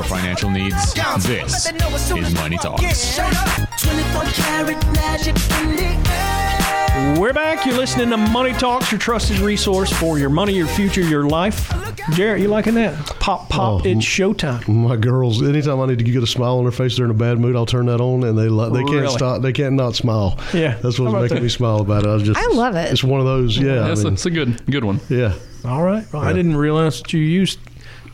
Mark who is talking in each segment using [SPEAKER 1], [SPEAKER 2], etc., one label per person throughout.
[SPEAKER 1] your financial needs. This is Money Talks.
[SPEAKER 2] We're back. You're listening to Money Talks, your trusted resource for your money, your future, your life. Jarrett, you liking that? Pop, pop,
[SPEAKER 3] Oh,
[SPEAKER 2] it's showtime.
[SPEAKER 3] My girls, anytime I need to get a smile on their face, they're in a bad mood. I'll turn that on, and they lo- they can't
[SPEAKER 2] Really?
[SPEAKER 3] stop. They can't not smile.
[SPEAKER 2] Yeah.
[SPEAKER 3] that's
[SPEAKER 2] How
[SPEAKER 3] what's making
[SPEAKER 2] that?
[SPEAKER 3] me smile about it. I just,
[SPEAKER 4] I love it.
[SPEAKER 3] It's one of those. Yeah, I mean,
[SPEAKER 1] it's a good good one.
[SPEAKER 3] yeah.
[SPEAKER 2] All right. Well, I didn't realize that you used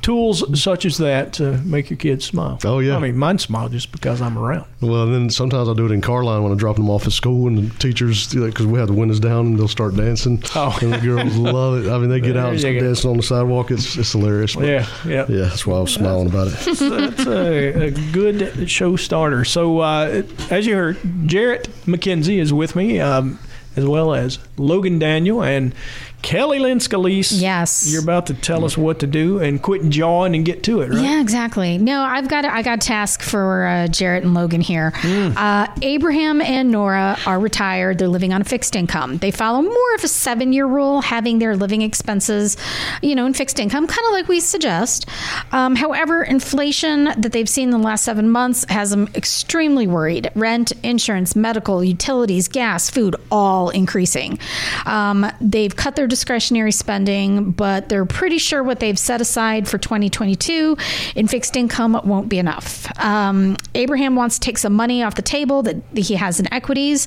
[SPEAKER 2] tools such as that to make your kids smile.
[SPEAKER 3] Oh, yeah.
[SPEAKER 2] I mean, mine smile just because I'm around.
[SPEAKER 3] Well, and then sometimes I do it in car line when I'm dropping them off at school, and the teachers, because we have the windows down, and they'll start dancing.
[SPEAKER 2] Oh.
[SPEAKER 3] and the girls love it. I mean, they get out and start dancing on the sidewalk. It's it's hilarious. But
[SPEAKER 2] Yeah, yeah.
[SPEAKER 3] yeah, that's why I was smiling about it.
[SPEAKER 2] That's a, a good show starter. So, uh, as you heard, Jarrett McKenzie is with me, um, as well as Logan Daniel and Kelly Lynn Scalise.
[SPEAKER 4] Yes.
[SPEAKER 2] You're about to tell us what to do and quit jawing and get to it, right?
[SPEAKER 4] Yeah, exactly. No, I've got I got a task for uh, Jarrett and Logan here. Uh, Abraham and Nora are retired. They're living on a fixed income. They follow more of a seven year rule, having their living expenses, you know, in fixed income, kind of like we suggest. Um, however, inflation that they've seen in the last seven months has them extremely worried. Rent, insurance, medical, utilities, gas, food, all increasing. Um, they've cut their discretionary spending, but they're pretty sure what they've set aside for 2022 in fixed income won't be enough. Um, Abraham wants to take some money off the table that he has in equities.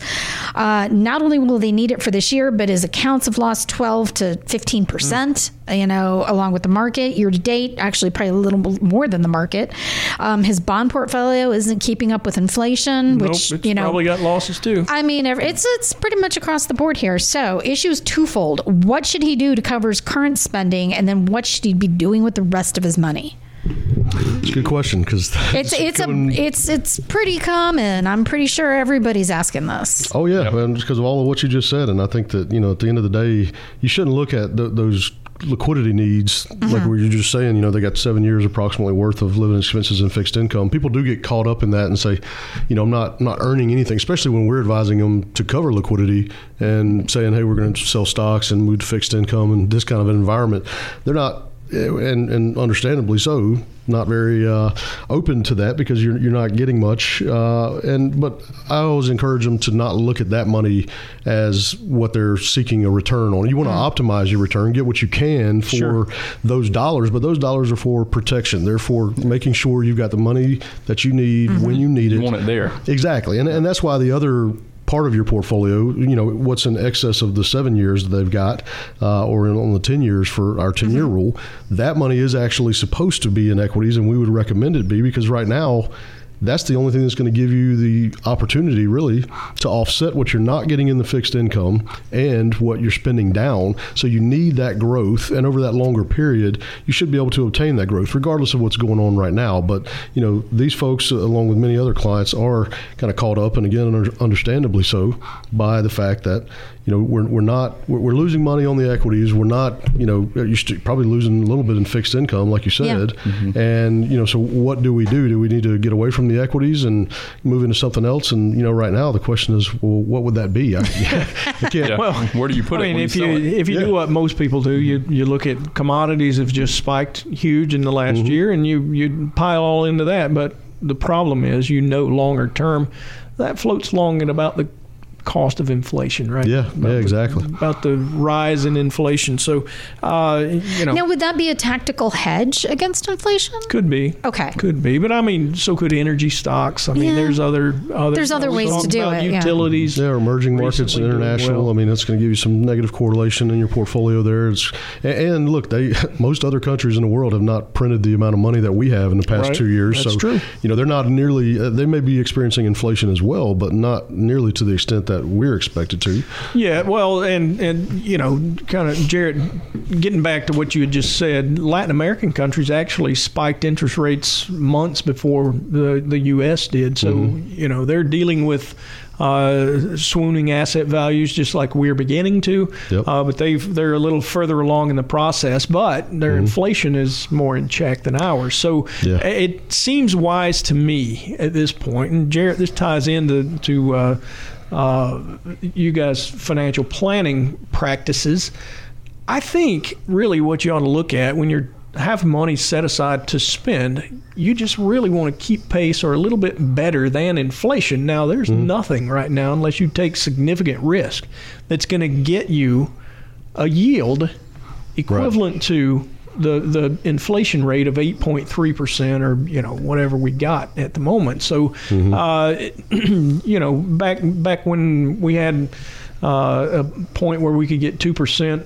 [SPEAKER 4] Uh, not only will they need it for this year, but his accounts have lost 12 to 15 percent. You know, along with the market year to date, actually probably a little more than the market. Um, his bond portfolio isn't keeping up with inflation,
[SPEAKER 2] Nope,
[SPEAKER 4] which you know
[SPEAKER 2] probably got losses too.
[SPEAKER 4] I mean, it's it's pretty much across the board here. So, issue is twofold. What should he do to cover his current spending, and then what should he be doing with the rest of his money?
[SPEAKER 3] It's a good question because
[SPEAKER 4] It's it's a it's it's pretty common. I'm pretty sure everybody's asking this.
[SPEAKER 3] Oh yeah, and because of all of what you just said, and I think that you know at the end of the day, you shouldn't look at th- those liquidity needs like mm-hmm. where you're just saying. You know, they got seven years approximately worth of living expenses and fixed income. People do get caught up in that and say, you know, I'm not not earning anything, especially when we're advising them to cover liquidity and saying, hey, we're going to sell stocks and move to fixed income and this kind of an environment. They're not. And, and understandably so, not very uh, open to that because you're, you're not getting much. Uh, and but I always encourage them to not look at that money as what they're seeking a return on. You want to optimize your return, get what you can for
[SPEAKER 2] Sure.
[SPEAKER 3] those dollars, but those dollars are for protection. They're for making sure you've got the money that you need when you need it.
[SPEAKER 1] You want it there.
[SPEAKER 3] Exactly, and and that's why the other part of your portfolio, you know, what's in excess of the seven years that they've got, uh, or in, on the ten years for our 10 year rule, that money is actually supposed to be in equities, and we would recommend it be because right now. That's the only thing that's going to give you the opportunity, really, to offset what you're not getting in the fixed income and what you're spending down. So you need that growth, and over that longer period, you should be able to obtain that growth, regardless of what's going on right now. But you know, these folks, uh, along with many other clients, are kind of caught up, and again, understandably so, by the fact that you know we're, we're not we're, we're losing money on the equities. We're not you know you're st- probably losing a little bit in fixed income, like you
[SPEAKER 4] Yeah.
[SPEAKER 3] said. And you know, so what do we do? Do we need to get away from the equities and move into something else? And you know, right now the question is, well, what would that be? I, I can't.
[SPEAKER 1] Yeah.
[SPEAKER 2] Well,
[SPEAKER 1] where do you put
[SPEAKER 2] I
[SPEAKER 1] it?
[SPEAKER 2] mean, if you
[SPEAKER 1] sell it?
[SPEAKER 2] if you do what most people do, you you look at commodities have just spiked huge in the last
[SPEAKER 3] Mm-hmm.
[SPEAKER 2] year, and you you pile all into that. But the problem is, you know, longer term, that floats long at about the cost of inflation, right?
[SPEAKER 3] Yeah,
[SPEAKER 2] About
[SPEAKER 3] yeah,
[SPEAKER 2] the-
[SPEAKER 3] exactly.
[SPEAKER 2] about the rise in inflation. So, uh, you know,
[SPEAKER 4] Now, would that be a tactical hedge against inflation?
[SPEAKER 2] could be.
[SPEAKER 4] Okay.
[SPEAKER 2] Could be, but I mean, so could energy stocks. I mean,
[SPEAKER 4] Yeah.
[SPEAKER 2] there's other, other
[SPEAKER 4] There's other ways to do it.
[SPEAKER 2] Utilities.
[SPEAKER 3] There are emerging markets and international.
[SPEAKER 2] well.
[SPEAKER 3] I mean, that's going to give you some negative correlation in your portfolio there. It's, and, and look, they most other countries in the world have not printed the amount of money that we have in the past
[SPEAKER 2] Right.
[SPEAKER 3] two years.
[SPEAKER 2] That's
[SPEAKER 3] so,
[SPEAKER 2] true.
[SPEAKER 3] you know, they're not nearly. Uh, they may be experiencing inflation as well, but not nearly to the extent that we're expected to.
[SPEAKER 2] Yeah, well, and and you know, kind of Jarrett, getting back to what you had just said, Latin American countries actually spiked interest rates months before the the U.S. did. So mm-hmm. you know, they're dealing with. Uh, swooning asset values, just like we're beginning to,
[SPEAKER 3] Yep.
[SPEAKER 2] uh, but they've they're a little further along in the process. But their inflation is more in check than ours, so
[SPEAKER 3] Yeah.
[SPEAKER 2] it seems wise to me at this point. And Jarrett, this ties into to uh, uh, you guys' financial planning practices. I think really what you ought to look at when you're have money set aside to spend. You just really want to keep pace or a little bit better than inflation. Now, there's nothing right now, unless you take significant risk, that's going to get you a yield equivalent to the the inflation rate of 8.3 percent, or you know whatever we got at the moment. So, uh, you know, back back when we had uh, a point where we could get two percent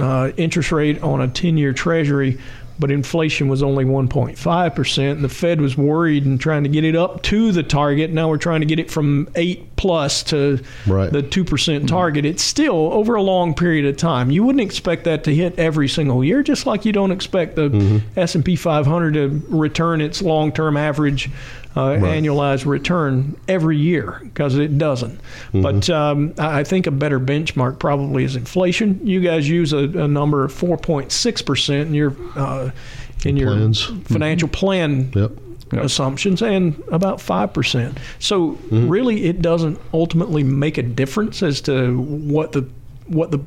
[SPEAKER 2] uh, interest rate on a 10-year Treasury, but inflation was only 1.5 percent. And the Fed was worried and trying to get it up to the target. Now we're trying to get it from eight plus to
[SPEAKER 3] Right.
[SPEAKER 2] the two percent target. It's still over a long period of time. You wouldn't expect that to hit every single year, just like you don't expect the mm-hmm. S and P 500 to return its long-term average uh, annualized return every year because it doesn't. But um, I I think a better benchmark probably is inflation. You guys use a, a number of 4.6 percent in your uh, in your
[SPEAKER 3] Plans.
[SPEAKER 2] financial plan
[SPEAKER 3] Yep.
[SPEAKER 2] assumptions and about 5%. So
[SPEAKER 3] Mm-hmm.
[SPEAKER 2] really it doesn't ultimately make a difference as to what the what the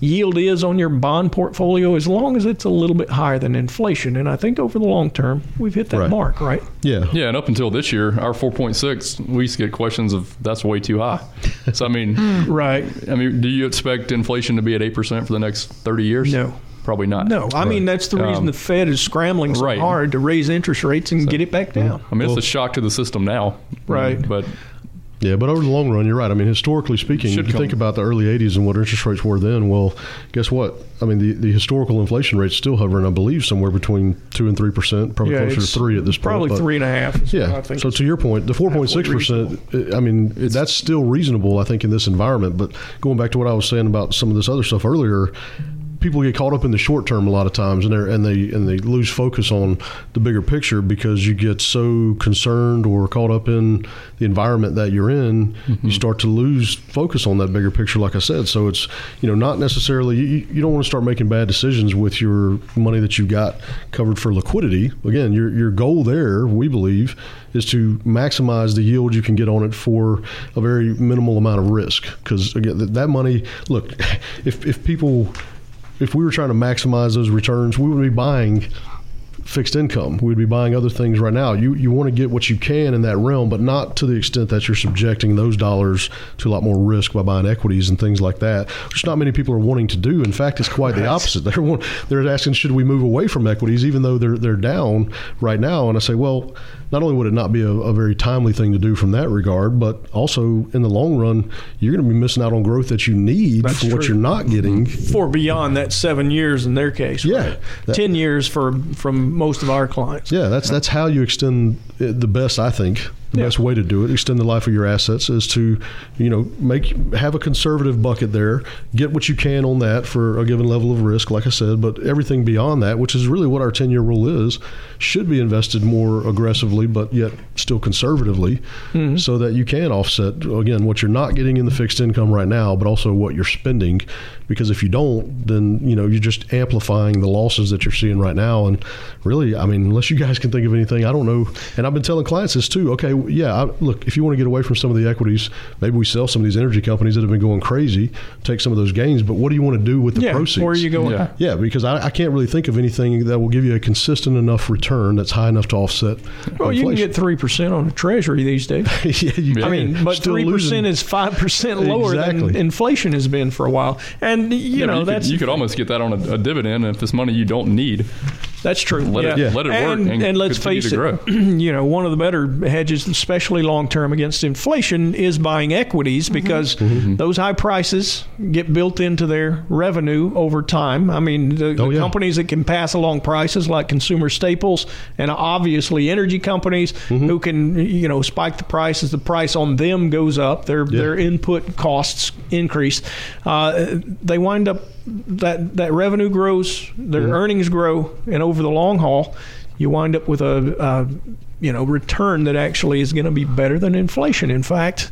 [SPEAKER 2] yield is on your bond portfolio as long as it's a little bit higher than inflation and I think over the long term we've hit that
[SPEAKER 3] Right.
[SPEAKER 2] mark, right?
[SPEAKER 3] Yeah.
[SPEAKER 5] Yeah, and up until this year, our 4.6, we used to get questions of that's way too high. So I mean,
[SPEAKER 2] Right.
[SPEAKER 5] I mean, do you expect inflation to be at eight percent for the next 30 years?
[SPEAKER 2] No.
[SPEAKER 5] probably not.
[SPEAKER 2] No, I mean that's the reason
[SPEAKER 5] Um,
[SPEAKER 2] the Fed is scrambling so
[SPEAKER 5] right.
[SPEAKER 2] hard to raise interest rates and get it back down.
[SPEAKER 5] I mean, it's a shock to the system now.
[SPEAKER 2] Right.
[SPEAKER 5] But
[SPEAKER 3] Yeah, but over the long run, you're right. I mean, historically speaking, if you think about the early 80s and what interest rates were then, well, guess what? I mean, the, the historical inflation rate's still hovering, I believe, somewhere between 2 and 3%, probably
[SPEAKER 2] Yeah,
[SPEAKER 3] closer to 3 at this point.
[SPEAKER 2] Probably three and a half. is I
[SPEAKER 3] Yeah.
[SPEAKER 2] think
[SPEAKER 3] So to your point, the 4.6%, I mean, that's still reasonable, I think, in this environment. But going back to what I was saying about some of this other stuff earlier, people get caught up in the short term a lot of times and they and they and they lose focus on the bigger picture because you get so concerned or caught up in the environment that you're in you mm-hmm. start to lose focus on that bigger picture like I said. So it's you know not necessarily you, you don't want to start making bad decisions with your money that you've got covered for liquidity. Again your your goal there we believe is to maximize the yield you can get on it for a very minimal amount of risk. Because again that, that money look if if people if we were trying to maximize those returns, we would be buying fixed income. We'd be buying other things right now. You you want to get what you can in that realm, but not to the extent that you're subjecting those dollars to a lot more risk by buying equities and things like that, which not many people are wanting to do. In fact, it's quite the opposite. They're want, they're asking, should we move away from equities, even though they're they're down right now? And I say, well, not only would it not be a, a very timely thing to do from that regard, but also in the long run, you're going to be missing out on growth that you need
[SPEAKER 2] That's
[SPEAKER 3] for what you're not getting.
[SPEAKER 2] for beyond that seven years in their case.
[SPEAKER 3] Yeah.
[SPEAKER 2] right?
[SPEAKER 3] That-
[SPEAKER 2] ten years for from most of our clients.
[SPEAKER 3] Yeah, that's that's how you extend the best. I think the
[SPEAKER 2] Yeah.
[SPEAKER 3] best way to do it, extend the life of your assets, is to, you know, make have a conservative bucket there, get what you can on that for a given level of risk, like I said. But everything beyond that, which is really what our ten year rule is, should be invested more aggressively, but yet still conservatively, mm-hmm. so that you can offset again what you're not getting in the fixed income right now, but also what you're spending. Because if you don't, then you know you're just amplifying the losses that you're seeing right now. And really, I mean, unless you guys can think of anything, I don't know. And I've been telling clients this too. Okay, yeah, I, look, if you want to get away from some of the equities, maybe we sell some of these energy companies that have been going crazy, take some of those gains. But what do you want to do with the
[SPEAKER 2] yeah.
[SPEAKER 3] proceeds?
[SPEAKER 2] Where are you going?
[SPEAKER 5] Yeah.
[SPEAKER 3] Yeah, because I, I can't really think of anything that will give you a consistent enough return that's high enough to offset.
[SPEAKER 2] Well, you can get three percent on a treasury these days.
[SPEAKER 3] yeah, you
[SPEAKER 2] I
[SPEAKER 3] can.
[SPEAKER 2] mean, but three percent is five percent lower than inflation has been for a while, and you
[SPEAKER 5] yeah,
[SPEAKER 2] know
[SPEAKER 5] you,
[SPEAKER 2] that's
[SPEAKER 5] could, you could almost get that on a, a dividend if it's money you don't need.
[SPEAKER 2] That's true.
[SPEAKER 5] Let it-
[SPEAKER 2] yeah.
[SPEAKER 5] let it work
[SPEAKER 2] And,
[SPEAKER 5] and
[SPEAKER 2] and let's face it, you know, one of the better hedges, especially long term against inflation, is buying equities because
[SPEAKER 3] Mm-hmm.
[SPEAKER 2] those high prices get built into their revenue over time. I mean, the, the
[SPEAKER 3] Oh, yeah.
[SPEAKER 2] companies that can pass along prices like consumer staples and obviously energy companies
[SPEAKER 3] Mm-hmm.
[SPEAKER 2] who can, you know, spike the price as the price on them goes up, their their input costs increase. Uh, they wind up that that revenue grows, their
[SPEAKER 3] Mm-hmm.
[SPEAKER 2] earnings grow, and over the long haul, you wind up with a, a you know return that actually is going to be better than inflation. In fact,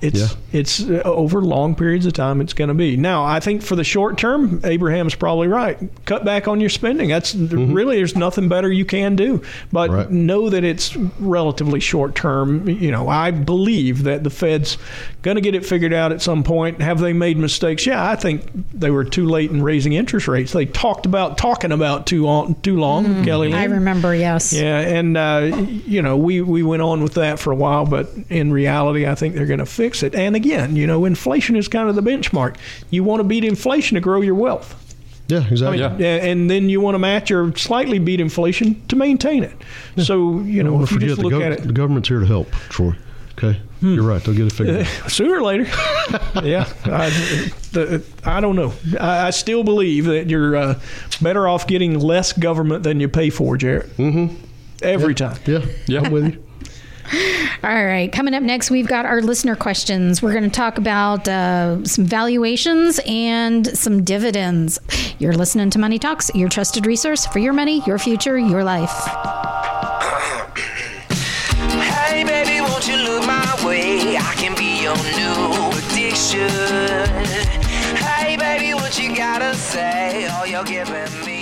[SPEAKER 2] It's
[SPEAKER 3] Yeah.
[SPEAKER 2] it's uh, over long periods of time. It's going to be now. I think for the short term, Abraham's probably right. Cut back on your spending. That's really there's nothing better you can do. But
[SPEAKER 3] Right.
[SPEAKER 2] know that it's relatively short term. You know, I believe that the Fed's going to get it figured out at some point. Have they made mistakes? Yeah, I think they were too late in raising interest rates. They talked about talking about too long, too long. Kelly, Lynn.
[SPEAKER 4] I remember, yes.
[SPEAKER 2] Yeah, and uh, you know, we we went on with that for a while, but in reality, I think they're going to fix it. And again, you know, inflation is kind of the benchmark. You want to beat inflation to grow your wealth.
[SPEAKER 3] Yeah,
[SPEAKER 2] I
[SPEAKER 3] exactly.
[SPEAKER 2] mean, yeah, and then you want to match or slightly beat inflation to maintain it. So you know,
[SPEAKER 3] wanna
[SPEAKER 2] if you just look
[SPEAKER 3] gov-
[SPEAKER 2] at it,
[SPEAKER 3] the government's here to help, Troy. Okay, you're right. They'll get it figured out.
[SPEAKER 2] sooner or later. yeah, I, the, I don't know. I, I still believe that you're uh, better off getting less government than you pay for, Jarrett. Mm-hmm. Every time.
[SPEAKER 3] Yeah,
[SPEAKER 5] Yeah.
[SPEAKER 3] I'm with you.
[SPEAKER 4] All right. Coming up next, we've got our listener questions. We're going to talk about uh, some valuations and some dividends. You're listening to Money Talks, your trusted resource for your money, your future, your life.
[SPEAKER 6] Hey baby, won't you look my way? I can be your new addiction. Hey baby, what you gotta say? All you're giving me.